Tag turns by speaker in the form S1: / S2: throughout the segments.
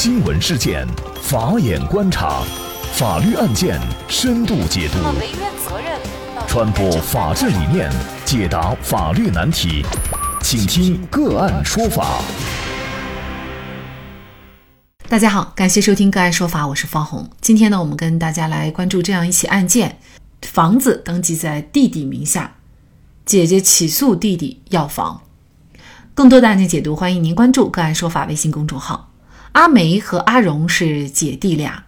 S1: 新闻事件，法眼观察，法律案件深度解读，传播法治理念，解答法律难题，请听个案说法。
S2: 大家好，感谢收听个案说法，我是方红。今天呢，我们跟大家来关注这样一起案件：房子登记在弟弟名下，姐姐起诉弟弟要房。更多的案件解读，欢迎您关注个案说法微信公众号。阿梅和阿荣是姐弟俩。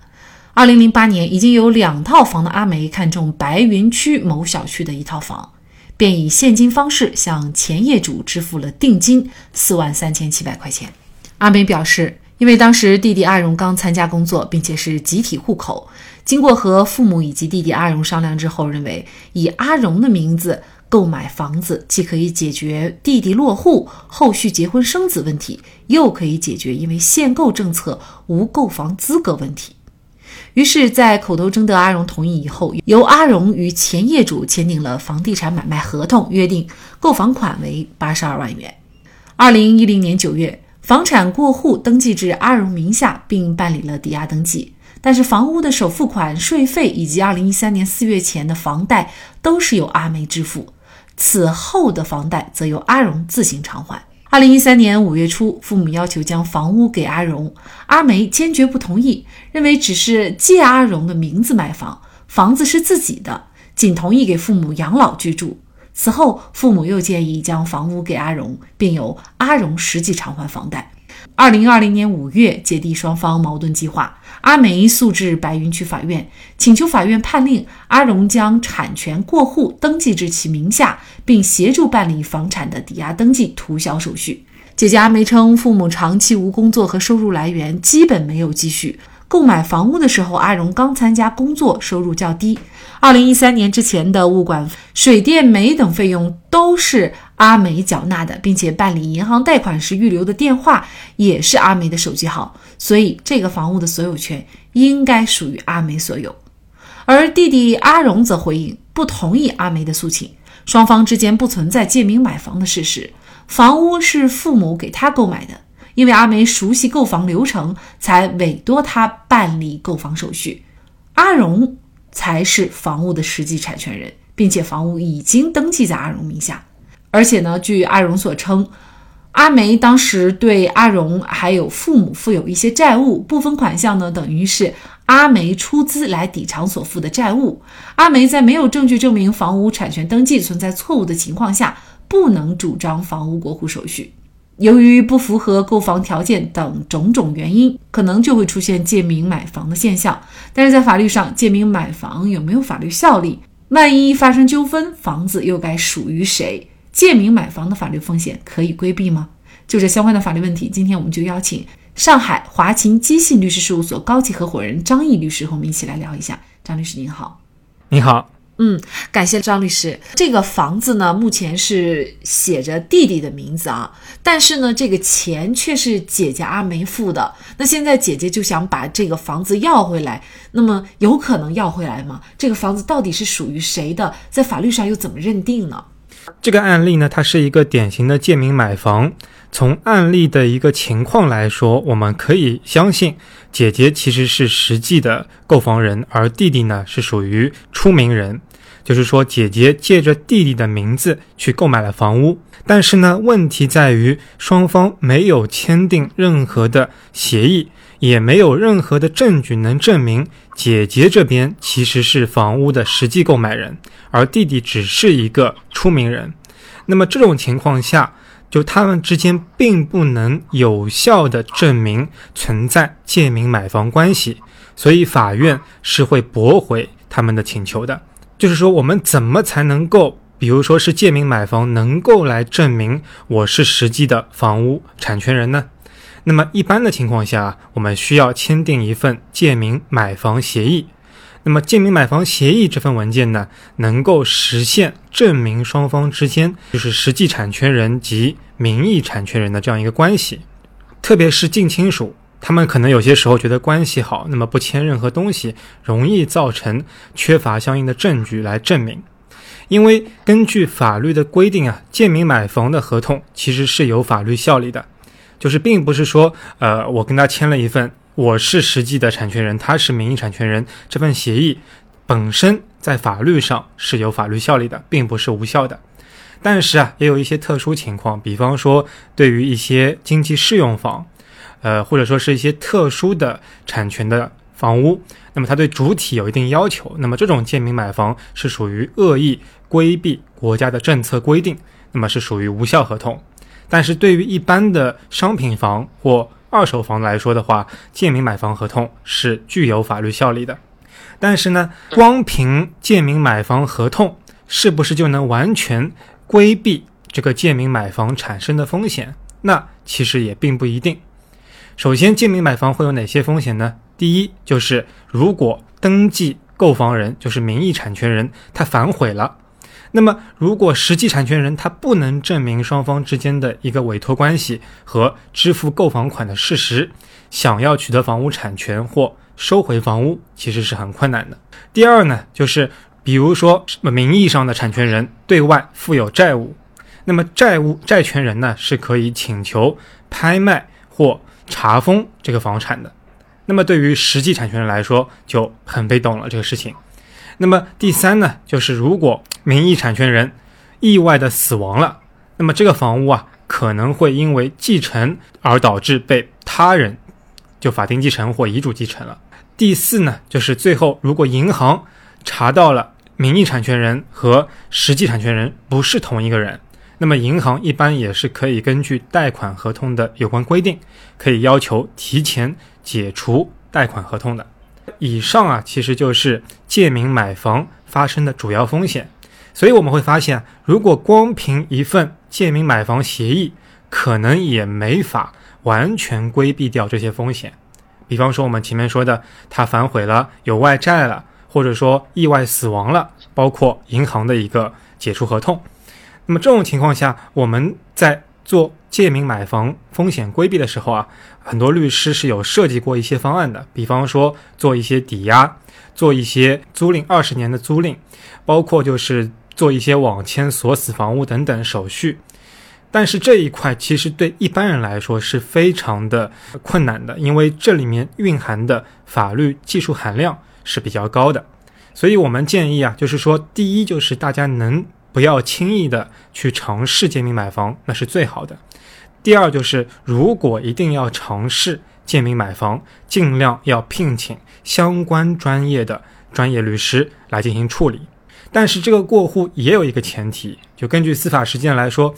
S2: 二零零八年，已经有两套房的阿梅看中白云区某小区的一套房，便以现金方式向前业主支付了定金四万三千七百块钱。阿梅表示。因为当时弟弟阿荣刚参加工作，并且是集体户口，经过和父母以及弟弟阿荣商量之后，认为以阿荣的名字购买房子，既可以解决弟弟落户后续结婚生子问题，又可以解决因为限购政策无购房资格问题。于是，在口头征得阿荣同意以后，由阿荣与前业主签订了房地产买卖合同，约定购房款为八十二万元。二零一零年九月。房产过户登记至阿荣名下，并办理了抵押登记，但是房屋的首付款、税费以及2013年4月前的房贷都是由阿梅支付，此后的房贷则由阿荣自行偿还。2013年5月初，父母要求将房屋给阿荣，阿梅坚决不同意，认为只是借阿荣的名字买房，房子是自己的，仅同意给父母养老居住。此后，父母又建议将房屋给阿荣，并由阿荣实际偿还房贷。二零二零年五月，姐弟双方矛盾激化，阿梅诉至白云区法院，请求法院判令阿荣将产权过户登记至其名下，并协助办理房产的抵押登记、涂销手续。姐姐阿梅称，父母长期无工作和收入来源，基本没有积蓄。购买房屋的时候，阿荣刚参加工作，收入较低。二零一三年之前的物管、水电煤等费用都是阿梅缴纳的，并且办理银行贷款时预留的电话也是阿梅的手机号，所以这个房屋的所有权应该属于阿梅所有。而弟弟阿荣则回应不同意阿梅的诉请，双方之间不存在借名买房的事实，房屋是父母给他购买的。因为阿梅熟悉购房流程，才委托他办理购房手续。阿荣才是房屋的实际产权人，并且房屋已经登记在阿荣名下。而且呢，据阿荣所称，阿梅当时对阿荣还有父母负有一些债务，部分款项呢，等于是阿梅出资来抵偿所负的债务。阿梅在没有证据证明房屋产权登记存在错误的情况下，不能主张房屋过户手续。由于不符合购房条件等种种原因，可能就会出现借名买房的现象。但是在法律上，借名买房有没有法律效力？万一发生纠纷，房子又该属于谁？借名买房的法律风险可以规避吗？就这相关的法律问题，今天我们就邀请上海华勤基信律师事务所高级合伙人张毅律师和我们一起来聊一下。张律师您好，
S3: 你好。
S2: 嗯，感谢张律师。这个房子呢，目前是写着弟弟的名字啊，但是呢，这个钱却是姐姐阿梅付的。那现在姐姐就想把这个房子要回来，那么有可能要回来吗？这个房子到底是属于谁的？在法律上又怎么认定呢？
S3: 这个案例呢，它是一个典型的借名买房。从案例的一个情况来说，我们可以相信姐姐其实是实际的购房人，而弟弟呢是属于出名人。就是说，姐姐借着弟弟的名字去购买了房屋，但是呢，问题在于双方没有签订任何的协议，也没有任何的证据能证明姐姐这边其实是房屋的实际购买人，而弟弟只是一个出名人。那么这种情况下，就他们之间并不能有效的证明存在借名买房关系，所以法院是会驳回他们的请求的。就是说，我们怎么才能够，比如说是借名买房，能够来证明我是实际的房屋产权人呢？那么一般的情况下，我们需要签订一份借名买房协议。那么借名买房协议这份文件呢，能够实现证明双方之间就是实际产权人及名义产权人的这样一个关系，特别是近亲属。他们可能有些时候觉得关系好，那么不签任何东西，容易造成缺乏相应的证据来证明。因为根据法律的规定啊，借名买房的合同其实是有法律效力的，就是并不是说，呃，我跟他签了一份我是实际的产权人，他是名义产权人，这份协议本身在法律上是有法律效力的，并不是无效的。但是啊，也有一些特殊情况，比方说对于一些经济适用房，呃，或者说是一些特殊的产权的房屋，那么它对主体有一定要求，那么这种借名买房是属于恶意规避国家的政策规定，那么是属于无效合同。但是对于一般的商品房或二手房来说的话，借名买房合同是具有法律效力的。但是呢，光凭借名买房合同是不是就能完全规避这个借名买房产生的风险？那其实也并不一定。首先，借名买房会有哪些风险呢？第一，就是如果登记购房人就是名义产权人，他反悔了。那么，如果实际产权人他不能证明双方之间的一个委托关系和支付购房款的事实，想要取得房屋产权或收回房屋，其实是很困难的。第二呢，就是比如说名义上的产权人对外负有债务，那么债务债权人呢是可以请求拍卖或查封这个房产的。那么对于实际产权人来说就很被动了这个事情。那么第三呢，就是如果名义产权人意外的死亡了，那么这个房屋啊可能会因为继承而导致被他人就法定继承或遗嘱继承了。第四呢，就是最后如果银行查到了名义产权人和实际产权人不是同一个人，那么银行一般也是可以根据贷款合同的有关规定，可以要求提前解除贷款合同的。以上啊，其实就是借名买房发生的主要风险。所以我们会发现，如果光凭一份借名买房协议，可能也没法完全规避掉这些风险。比方说我们前面说的，他反悔了，有外债了，或者说意外死亡了，包括银行的一个解除合同。那么这种情况下，我们在做借名买房风险规避的时候啊，很多律师是有设计过一些方案的，比方说做一些抵押，做一些租赁二十年的租赁，包括就是做一些网签锁死房屋等等手续。但是这一块其实对一般人来说是非常的困难的，因为这里面蕴含的法律技术含量是比较高的。所以我们建议啊，就是说第一就是大家能。不要轻易的去尝试借名买房，那是最好的。第二就是，如果一定要尝试借名买房，尽量要聘请相关专业的专业律师来进行处理。但是这个过户也有一个前提，就根据司法实践来说，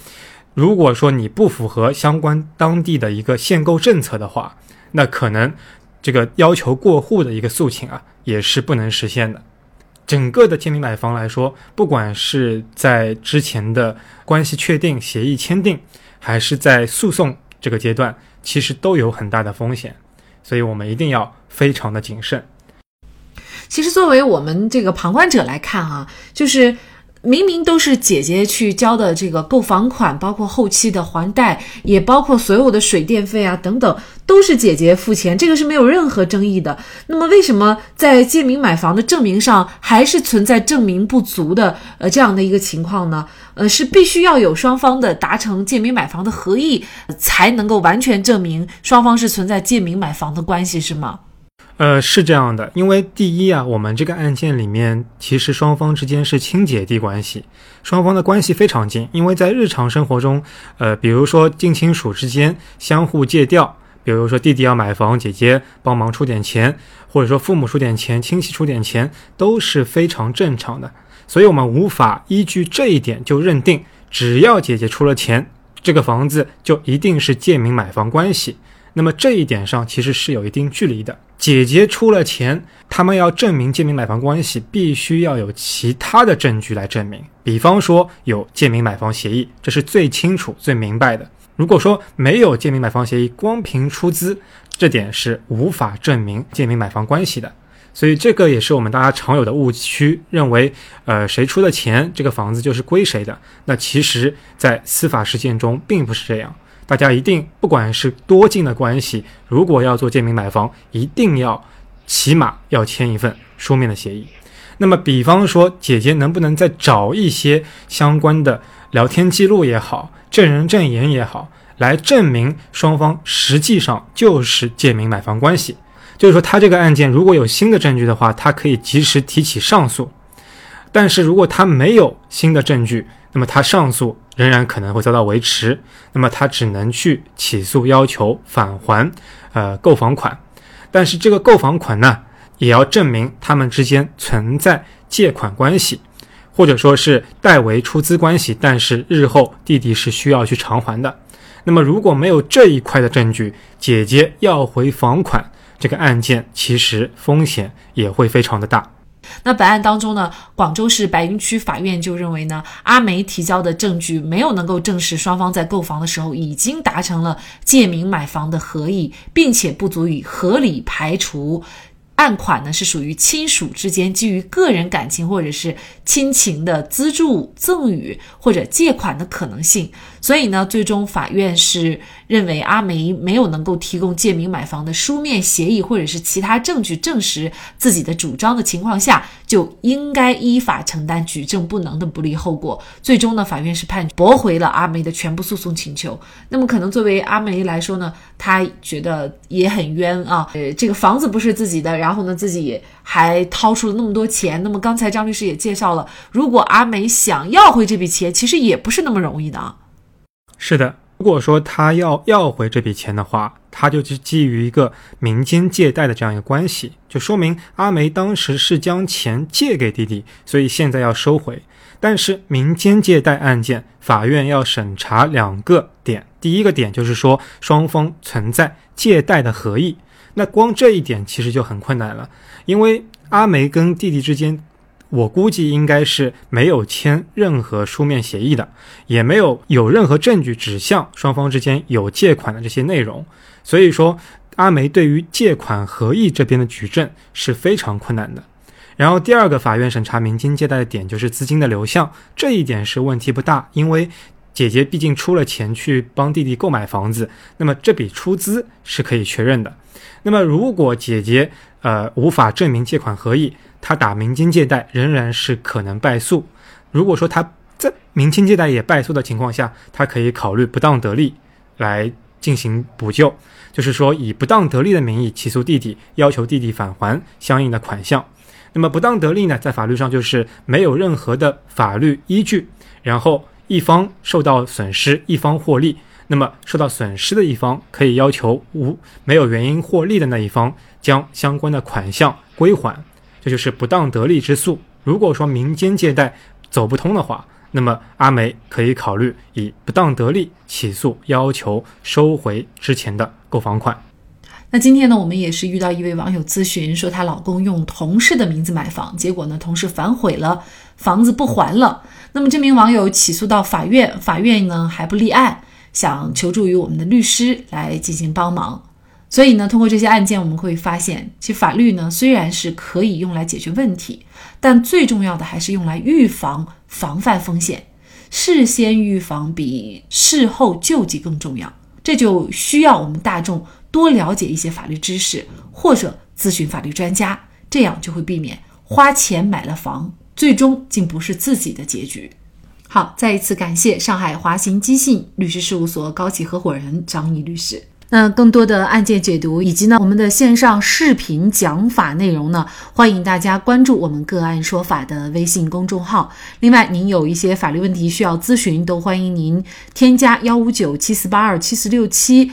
S3: 如果说你不符合相关当地的一个限购政策的话，那可能这个要求过户的一个诉请啊，也是不能实现的。整个的借名买房来说，不管是在之前的关系确定、协议签订，还是在诉讼这个阶段，其实都有很大的风险，所以我们一定要非常的谨慎。
S2: 其实，作为我们这个旁观者来看，啊，就是。明明都是姐姐去交的这个购房款，包括后期的还贷，也包括所有的水电费啊等等，都是姐姐付钱，这个是没有任何争议的。那么为什么在借名买房的证明上还是存在证明不足的呃这样的一个情况呢？呃，是必须要有双方的达成借名买房的合意，才能够完全证明双方是存在借名买房的关系，是吗？
S3: 呃，是这样的，因为第一啊，我们这个案件里面其实双方之间是亲姐弟关系，双方的关系非常近。因为在日常生活中，呃，比如说近亲属之间相互借调，比如说弟弟要买房，姐姐帮忙出点钱，或者说父母出点钱，亲戚出点钱，都是非常正常的。所以我们无法依据这一点就认定，只要姐姐出了钱，这个房子就一定是借名买房关系。那么这一点上其实是有一定距离的。姐姐出了钱，他们要证明借名买房关系，必须要有其他的证据来证明。比方说有借名买房协议，这是最清楚、最明白的。如果说没有借名买房协议，光凭出资，这点是无法证明借名买房关系的。所以这个也是我们大家常有的误区，认为呃谁出的钱，这个房子就是归谁的。那其实，在司法实践中并不是这样。大家一定，不管是多近的关系，如果要做借名买房，一定要起码要签一份书面的协议。那么，比方说，姐姐能不能再找一些相关的聊天记录也好，证人证言也好，来证明双方实际上就是借名买房关系？就是说，他这个案件如果有新的证据的话，他可以及时提起上诉；但是如果他没有新的证据，那么他上诉仍然可能会遭到维持，那么他只能去起诉要求返还呃购房款。但是这个购房款呢，也要证明他们之间存在借款关系，或者说是代为出资关系，但是日后弟弟是需要去偿还的。那么如果没有这一块的证据，姐姐要回房款。这个案件其实风险也会非常的大。
S2: 那本案当中呢，广州市白云区法院就认为呢，阿梅提交的证据没有能够证实双方在购房的时候已经达成了借名买房的合意，并且不足以合理排除。案款呢是属于亲属之间基于个人感情或者是亲情的资助、赠与或者借款的可能性，所以呢，最终法院是认为阿梅没有能够提供借名买房的书面协议或者是其他证据证实自己的主张的情况下，就应该依法承担举证不能的不利后果。最终呢，法院是判驳回了阿梅的全部诉讼请求。那么，可能作为阿梅来说呢，她觉得也很冤啊，呃，这个房子不是自己的，然后。呢，自己还掏出了那么多钱。那么刚才张律师也介绍了，如果阿梅想要回这笔钱，其实也不是那么容易的啊。
S3: 是的，如果说他要要回这笔钱的话，他就是基于一个民间借贷的这样一个关系，就说明阿梅当时是将钱借给弟弟，所以现在要收回。但是民间借贷案件，法院要审查两个点，第一个点就是说双方存在借贷的合意。那光这一点其实就很困难了，因为阿梅跟弟弟之间，我估计应该是没有签任何书面协议的，也没有有任何证据指向双方之间有借款的这些内容，所以说阿梅对于借款合意这边的举证是非常困难的。然后第二个法院审查民间借贷的点就是资金的流向，这一点是问题不大，因为姐姐毕竟出了钱去帮弟弟购买房子，那么这笔出资是可以确认的。那么，如果姐姐呃无法证明借款合意，她打民间借贷仍然是可能败诉。如果说她在民间借贷也败诉的情况下，她可以考虑不当得利来进行补救，就是说以不当得利的名义起诉弟弟，要求弟弟返还相应的款项。那么不当得利呢，在法律上就是没有任何的法律依据，然后一方受到损失，一方获利。那么受到损失的一方可以要求无没有原因获利的那一方将相关的款项归还，这就是不当得利之诉。如果说民间借贷走不通的话，那么阿梅可以考虑以不当得利起诉，要求收回之前的购房款。
S2: 那今天呢，我们也是遇到一位网友咨询说，她老公用同事的名字买房，结果呢，同事反悔了，房子不还了。那么这名网友起诉到法院，法院呢还不立案。想求助于我们的律师来进行帮忙，所以呢，通过这些案件，我们会发现，其实法律呢虽然是可以用来解决问题，但最重要的还是用来预防、防范风险。事先预防比事后救济更重要，这就需要我们大众多了解一些法律知识，或者咨询法律专家，这样就会避免花钱买了房，最终竟不是自己的结局。好，再一次感谢上海华行基信律师事务所高级合伙人张毅律师。那更多的案件解读以及呢我们的线上视频讲法内容呢，欢迎大家关注我们个案说法的微信公众号。另外，您有一些法律问题需要咨询，都欢迎您添加幺五九七四八二七四六七